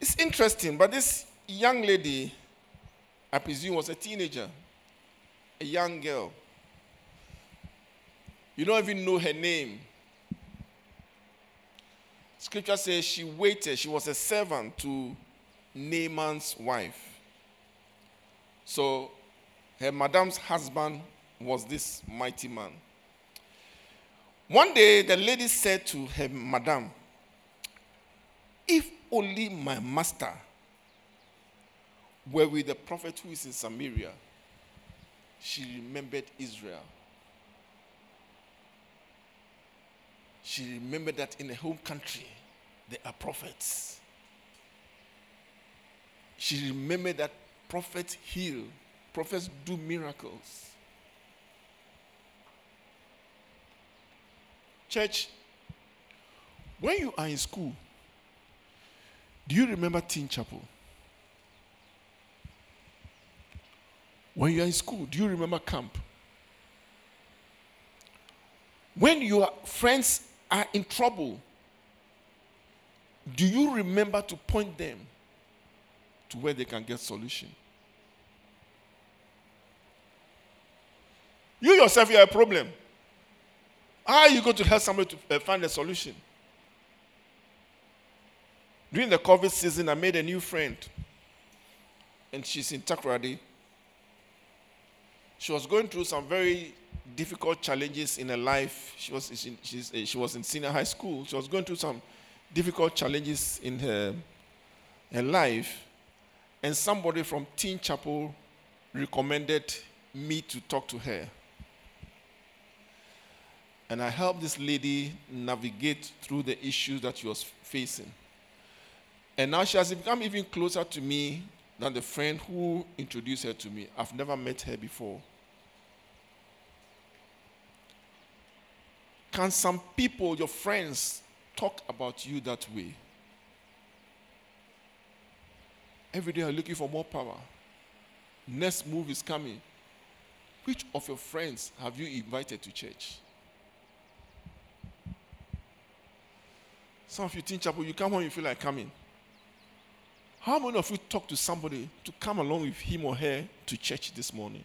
S1: It's interesting, but this young lady, I presume, was a teenager, a young girl. You don't even know her name. Scripture says she waited, she was a servant to Naaman's wife. So her madam's husband was this mighty man. One day the lady said to her madam, If only my master were with the prophet who is in Samaria, she remembered Israel. She remembered that in her home country there are prophets. She remembered that prophets heal, prophets do miracles. Church, when you are in school, do you remember Teen Chapel? When you are in school, do you remember camp? When your friends are in trouble, do you remember to point them to where they can get solution? You yourself, you are a problem. How are you going to help somebody to uh, find a solution? During the COVID season, I made a new friend, and she's in Takoradi. She was going through some very difficult challenges in her life. She was, in, eh, she was in senior high school. She was going through some difficult challenges in her, her life. And somebody from Teen Chapel recommended me to talk to her. And I helped this lady navigate through the issues that she was facing. And now she has become even closer to me than the friend who introduced her to me. I've never met her before. Can some people, your friends, talk about you that way? Every day I'm looking for more power. Next move is coming. Which of your friends have you invited to church? Some of you think chapel, you come home, you feel like coming. How many of you talk to somebody to come along with him or her to church this morning?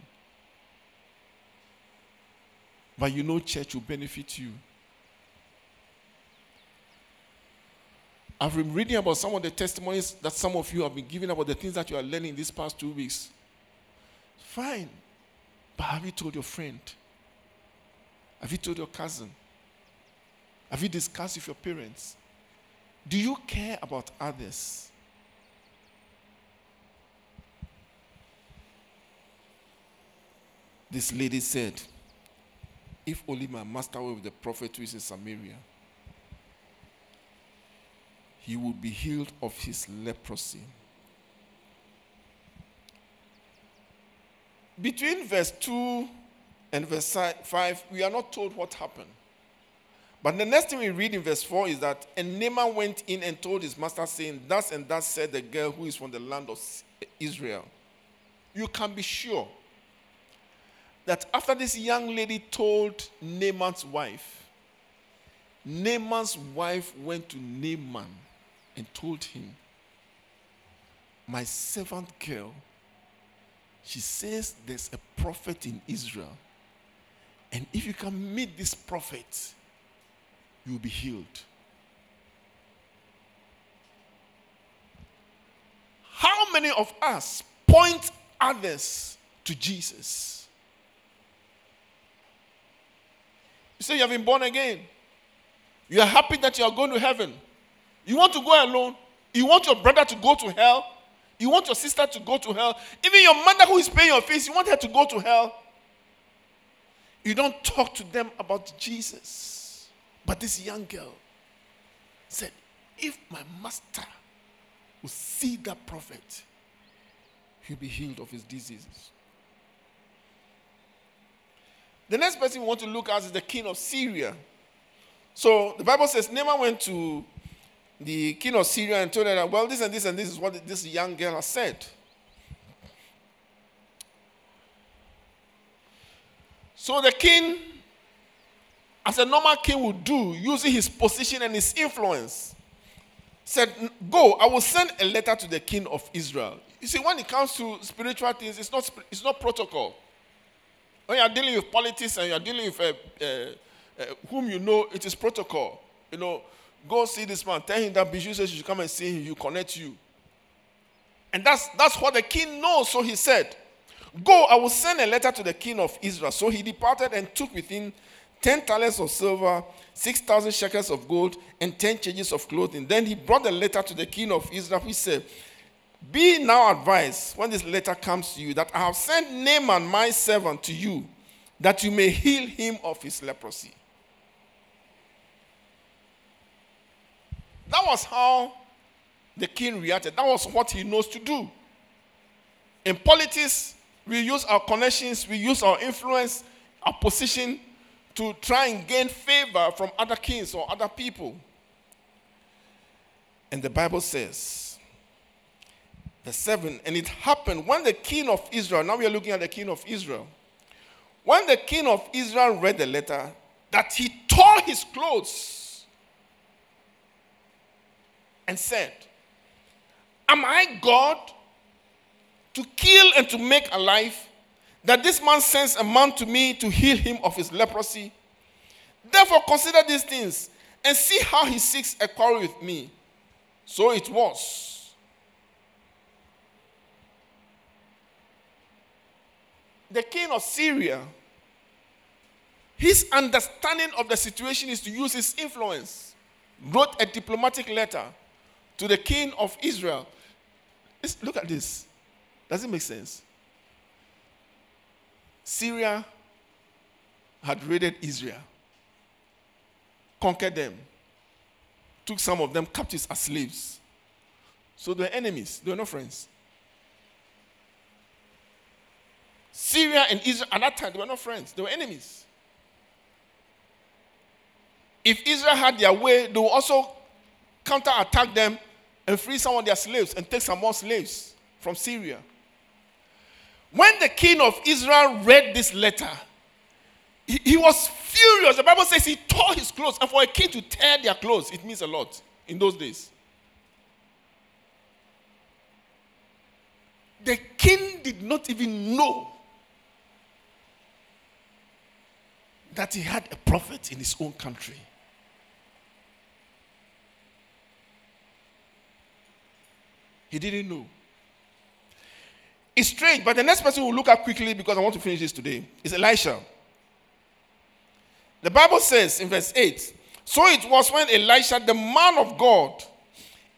S1: But you know church will benefit you. I've been reading about some of the testimonies that some of you have been giving about the things that you are learning these past two weeks. Fine. But have you told your friend? Have you told your cousin? Have you discussed with your parents? Do you care about others? This lady said, If only my master were with the prophet who is in Samaria. he would be healed of his leprosy. Between verse 2 and verse 5, we are not told what happened. But the next thing we read in verse 4 is that, and Naaman went in and told his master, saying, Thus and thus said the girl who is from the land of Israel. You can be sure that after this young lady told Naaman's wife, Naaman's wife went to Naaman and told him, My servant girl, she says there's a prophet in Israel. And if you can meet this prophet, you'll be healed. How many of us point others to Jesus? You say you have been born again. You are happy that you are going to heaven. You want to go alone. You want your brother to go to hell. You want your sister to go to hell. Even your mother who is paying your fees, you want her to go to hell. You don't talk to them about Jesus. But this young girl said, If my master will see that prophet, he'll be healed of his diseases. The next person we want to look at is the king of Syria. So the Bible says Naaman went to the king of Syria and told her that, well, this and this and this is what this young girl has said. So the king, as a normal king would do, using his position and his influence, said, Go, I will send a letter to the king of Israel. You see, when it comes to spiritual things, it's not, it's not protocol. When you are dealing with politics and you are dealing with uh, uh, uh, whom you know, it is protocol. You know, Go see this man. Tell him that Bijou says you should come and see him. You connect you. And that's, that's what the king knows. So he said, Go, I will send a letter to the king of Israel. So he departed and took with him 10 talents of silver, 6,000 shekels of gold, and 10 changes of clothing. Then he brought the letter to the king of Israel, He said, Be now advised when this letter comes to you that I have sent Naaman, my servant, to you, that you may heal him of his leprosy. That was how the king reacted. That was what he knows to do. In politics, we use our connections, we use our influence, our position to try and gain favor from other kings or other people. And the Bible says, the seven, and it happened when the king of Israel, now we are looking at the king of Israel, when the king of Israel read the letter, that he tore his clothes and said, Am I God to kill and to make alive? That this man sends a man to me to heal him of his leprosy? Therefore, consider these things and see how he seeks a quarrel with me. So it was. The king of Syria, his understanding of the situation is to use his influence, wrote a diplomatic letter to the king of Israel. Let's look at this. Does it make sense? Syria had raided Israel, conquered them, took some of them captives as slaves. So they were enemies, they were not friends. Syria and Israel at that time, they were not friends, they were enemies. If Israel had their way, they would also counterattack them and free some of their slaves and take some more slaves from Syria. When the king of Israel read this letter, he, he, was furious. The Bible says he tore his clothes. And for a king to tear their clothes, it means a lot in those days. The king did not even know that he had a prophet in his own country. He didn't know. It's strange, but the next person we'll look at quickly because I want to finish this today is Elisha. The Bible says in verse 8 So it was when Elisha, the man of God,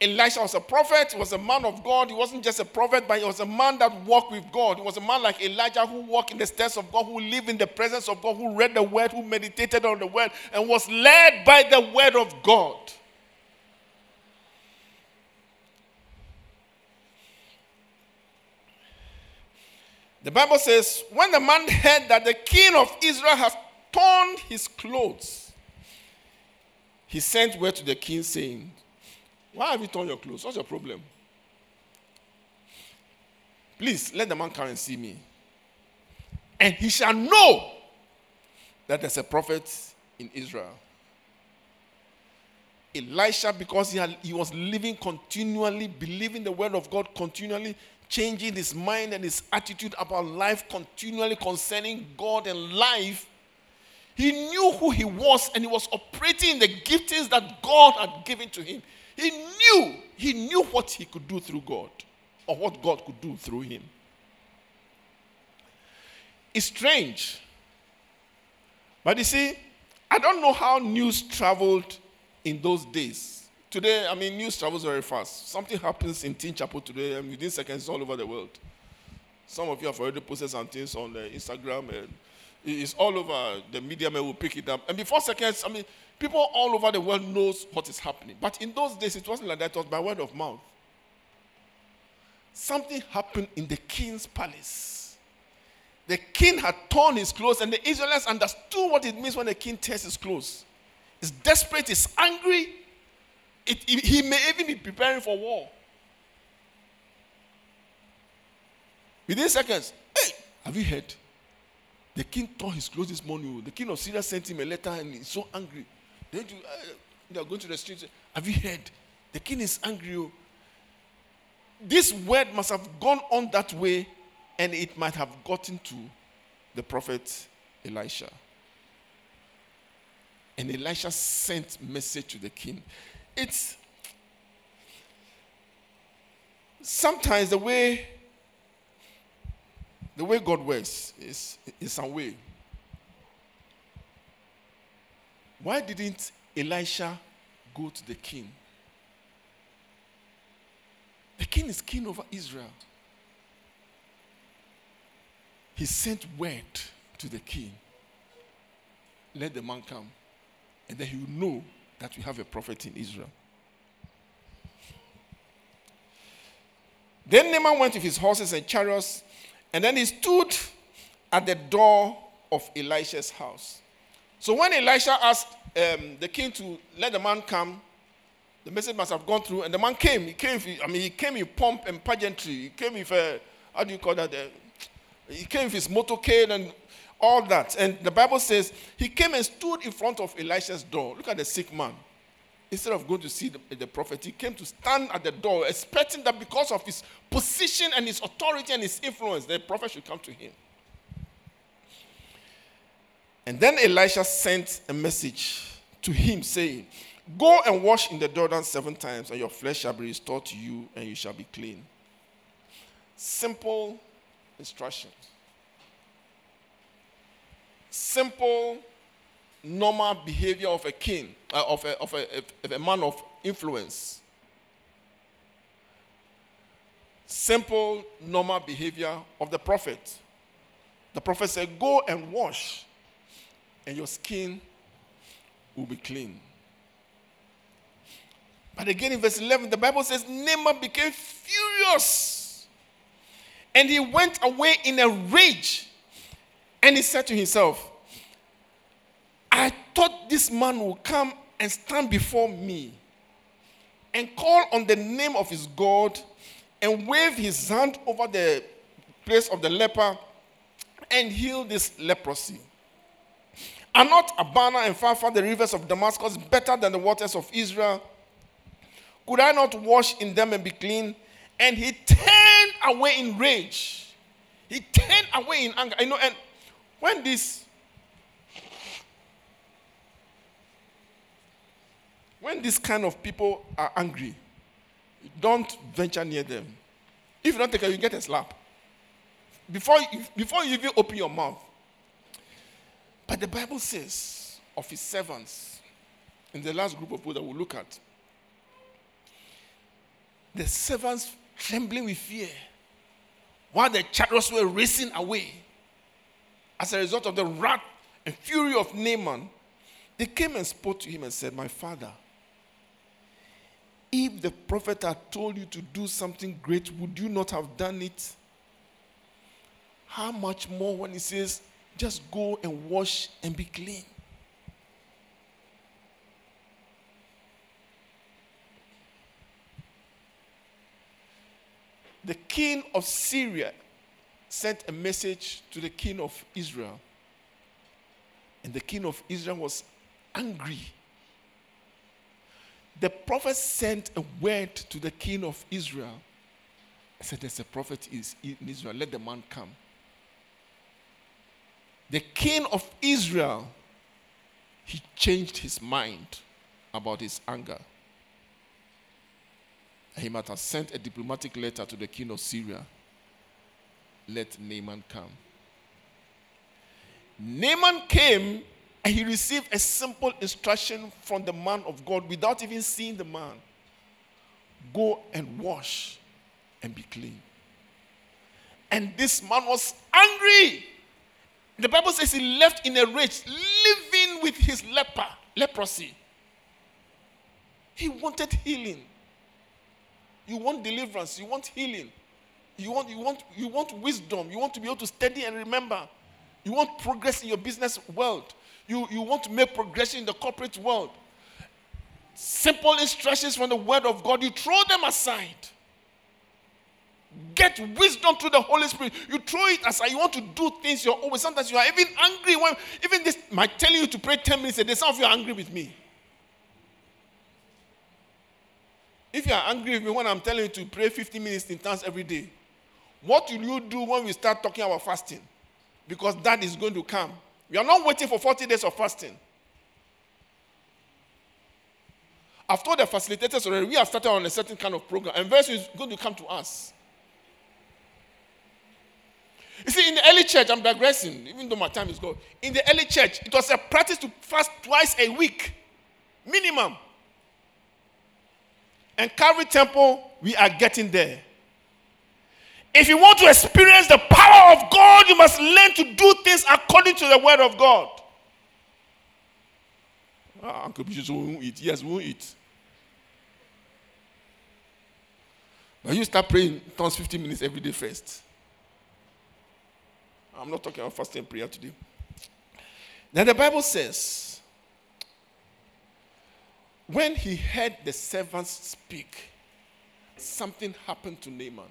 S1: Elisha was a prophet, he was a man of God. He wasn't just a prophet, but he was a man that walked with God. He was a man like Elijah who walked in the steps of God, who lived in the presence of God, who read the word, who meditated on the word, and was led by the word of God. The Bible says, when the man heard that the king of Israel has torn his clothes, he sent word to the king saying, why have you torn your clothes? What's your problem? Please let the man come and see me. And he shall know that there's a prophet in Israel. Elisha, because he, had, he was living continually, believing the word of God continually, changing his mind and his attitude about life continually concerning God and life, he knew who he was and he was operating in the giftings that God had given to him. He knew, he knew what he could do through God or what God could do through him. It's strange. But you see, I don't know how news traveled in those days. Today, I mean, news travels very fast. Something happens in Teen Chapel today, and within seconds, all over the world. Some of you have already posted some things on the Instagram, and it's all over. The media may will pick it up, and before seconds, I mean, people all over the world knows what is happening. But in those days, it wasn't like that. It was by word of mouth. Something happened in the king's palace. The king had torn his clothes, and the Israelites understood what it means when the king tears his clothes He's desperate, He's angry. It, it, he may even be preparing for war. Within seconds, hey, have you heard? The king tore his clothes this morning. The king of Syria sent him a letter and he's so angry. Then you, uh, they are going to the streets. Have you heard? The king is angry. Oh. This word must have gone on that way and it might have gotten to the prophet Elisha. And Elisha sent message to the king. It's sometimes the way the way God works is, is some way. Why didn't Elisha go to the king? The king is king over Israel. He sent word to the king. Let the man come and then he will know that we have a prophet in Israel. Then Naaman went with his horses and chariots, and then he stood at the door of Elisha's house. So when Elisha asked um, the king to let the man come, the message must have gone through, and the man came. He came. I mean, he came in pomp and pageantry. He came with a, how do you call that? he came with his motorcade and all that. And the Bible says he came and stood in front of Elisha's door. Look at the sick man. Instead of going to see the, the, prophet, he came to stand at the door, expecting that because of his position and his authority and his influence, the prophet should come to him. And then Elisha sent a message to him saying, Go and wash in the Jordan seven times, and your flesh shall be restored to you, and you shall be clean. Simple instructions simple, normal behavior of a king, uh, of, a, of, a, of a man of influence. Simple, normal behavior of the prophet. The prophet said, Go and wash, and your skin will be clean. But again, in verse 11, the Bible says, Naaman became furious. And he went away in a rage and he said to himself, I thought this man would come and stand before me and call on the name of his God and wave his hand over the place of the leper and heal this leprosy. Are not Abana and Pharpar, the rivers of Damascus, better than the waters of Israel? Could I not wash in them and be clean? And he turned away in rage. He turned away in anger. I know, and when this when this kind of people are angry, don't venture near them. If you don't take care, you get a slap. Before you, before you even open your mouth. But the Bible says of his servants, in the last group of people that we'll look at, the servants trembling with fear while the chariots were racing away as a result of the wrath and fury of Naaman, they came and spoke to him and said, My father, if the prophet had told you to do something great, would you not have done it? How much more when he says, just go and wash and be clean? The king of Syria sent a message to the king of Israel. And the king of Israel was angry. The prophet sent a word to the king of Israel. I said, There's a prophet in Israel. Let the man come. The king of Israel, he changed his mind about his anger. He might have sent a diplomatic letter to the king of Syria. Let Naaman come. Naaman came and he received a simple instruction from the man of God without even seeing the man go and wash and be clean. And this man was angry. The Bible says he left in a rage, living with his leper, leprosy. He wanted healing. You want deliverance, you want healing. You want, you want, you want wisdom. You want to be able to study and remember. You want progress in your business world. You, you want to make progression in the corporate world. Simple instructions from the Word of God, you throw them aside. Get wisdom through the Holy Spirit. You throw it aside. You want to do things your own. Sometimes you are even angry when even this might tell you to pray 10 minutes a day. Some of you are angry with me. If you are angry with me when I'm telling you to pray 50 minutes in tongues every day, what will you do when we start talking about fasting? Because that is going to come. We are not waiting for 40 days of fasting. Told the facilitators already, we have started on a certain kind of program, and very soon is going to come to us. You see, in the early church, I'm digressing, even though my time is gone. In the early church, it was a practice to fast twice a week, minimum. And Calvary Temple, we are getting there. If you want to experience the power of God, you must learn to do things according to the word of God. Ah, Uncle Bishop won't eat. Yes, we won't eat. But you start praying tongues 15 minutes every day first. I'm not talking about fasting prayer today. Now, the Bible says, when he heard the servants speak, something happened to Naaman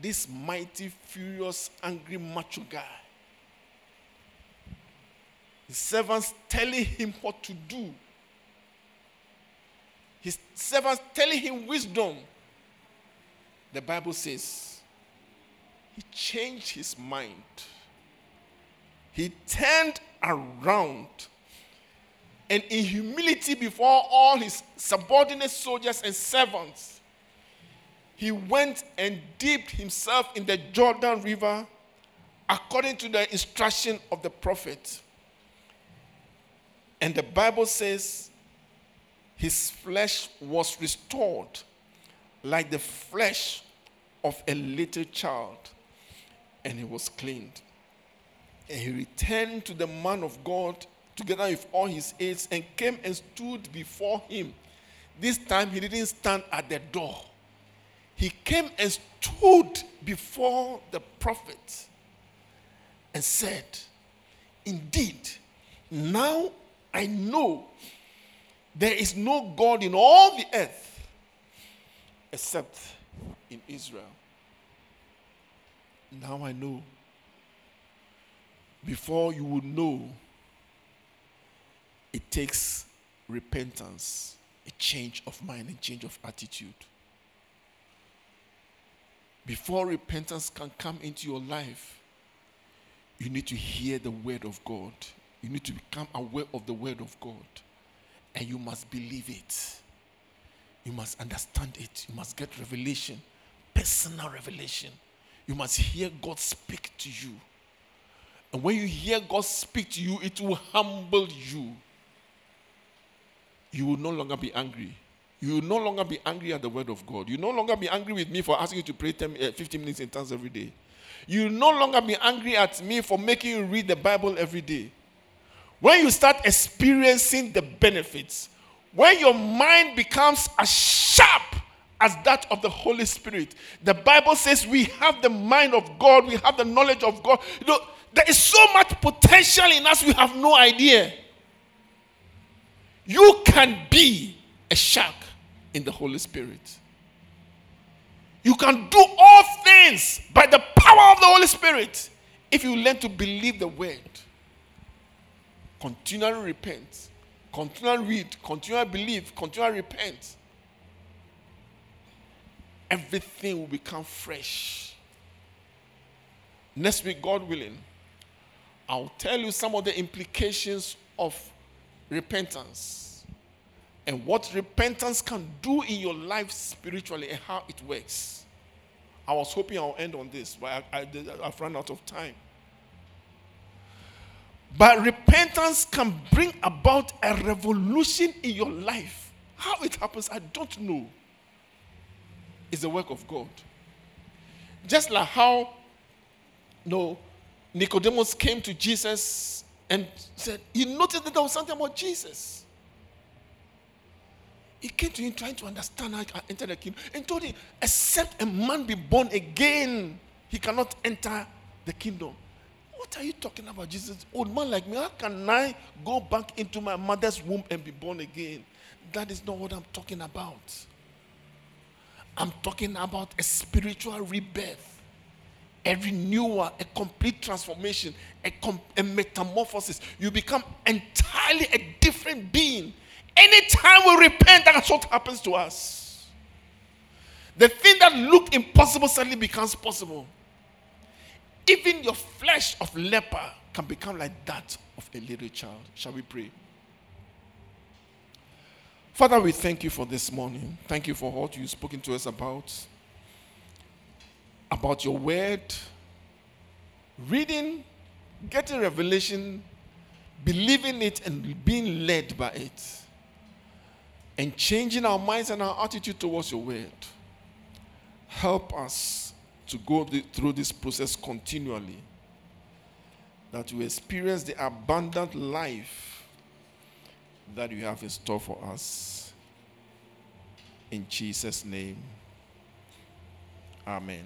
S1: this mighty, furious, angry macho guy. His servants telling him what to do. His servants telling him wisdom. The Bible says he changed his mind. He turned around and in humility before all his subordinate soldiers and servants he went and dipped himself in the Jordan River according to the instruction of the prophet. And the Bible says his flesh was restored like the flesh of a little child, and he was cleaned. And he returned to the man of God together with all his aides and came and stood before him. This time he didn't stand at the door he came and stood before the prophet and said, Indeed, now I know there is no God in all the earth except in Israel. Now I know. Before you would know, it takes repentance, a change of mind, a change of attitude. Before repentance can come into your life, you need to hear the word of God. You need to become aware of the word of God. And you must believe it. You must understand it. You must get revelation, personal revelation. You must hear God speak to you. And when you hear God speak to you, it will humble you. You will no longer be angry. You will no longer be angry at the word of God. You will no longer be angry with me for asking you to pray 10, uh, 15 minutes in tongues every day. You will no longer be angry at me for making you read the Bible every day. When you start experiencing the benefits, when your mind becomes as sharp as that of the Holy Spirit. The Bible says we have the mind of God, we have the knowledge of God. You know, there is so much potential in us, we have no idea. You can be a shark in the Holy Spirit. You can do all things by the power of the Holy Spirit if you learn to believe the word. Continually repent, continually read, continually believe, continually repent everything will become fresh. Next week, God willing, I'll tell you some of the implications of repentance and what repentance can do in your life spiritually and how it works. I was hoping I'll end on this, but I, I, I've run out of time. But repentance can bring about a revolution in your life. How it happens, I don't know is the work of God. Just like how no Nicodemus came to Jesus and said, he noticed that there was something about Jesus. He came to him trying to understand how to enter the kingdom and told him, except a man be born again, he cannot enter the kingdom. What are you talking about, Jesus? Old man like me, how can I go back into my mother's womb and be born again? That is not what I'm talking about. I'm talking about a spiritual rebirth, a renewal, a complete transformation, a, com- a metamorphosis. You become entirely a different being. Anytime we repent, that's what happens to us. The thing that looked impossible suddenly becomes possible. Even your flesh of leper can become like that of a little child. Shall we pray? Father, we thank you for this morning. Thank you for what you've spoken to us about. About your word. Reading, getting revelation, believing it, and being led by it. And changing our minds and our attitude towards your word. Help us to go through this process continually. That we experience the abundant life that you have in store for us. In Jesus' name, Amen.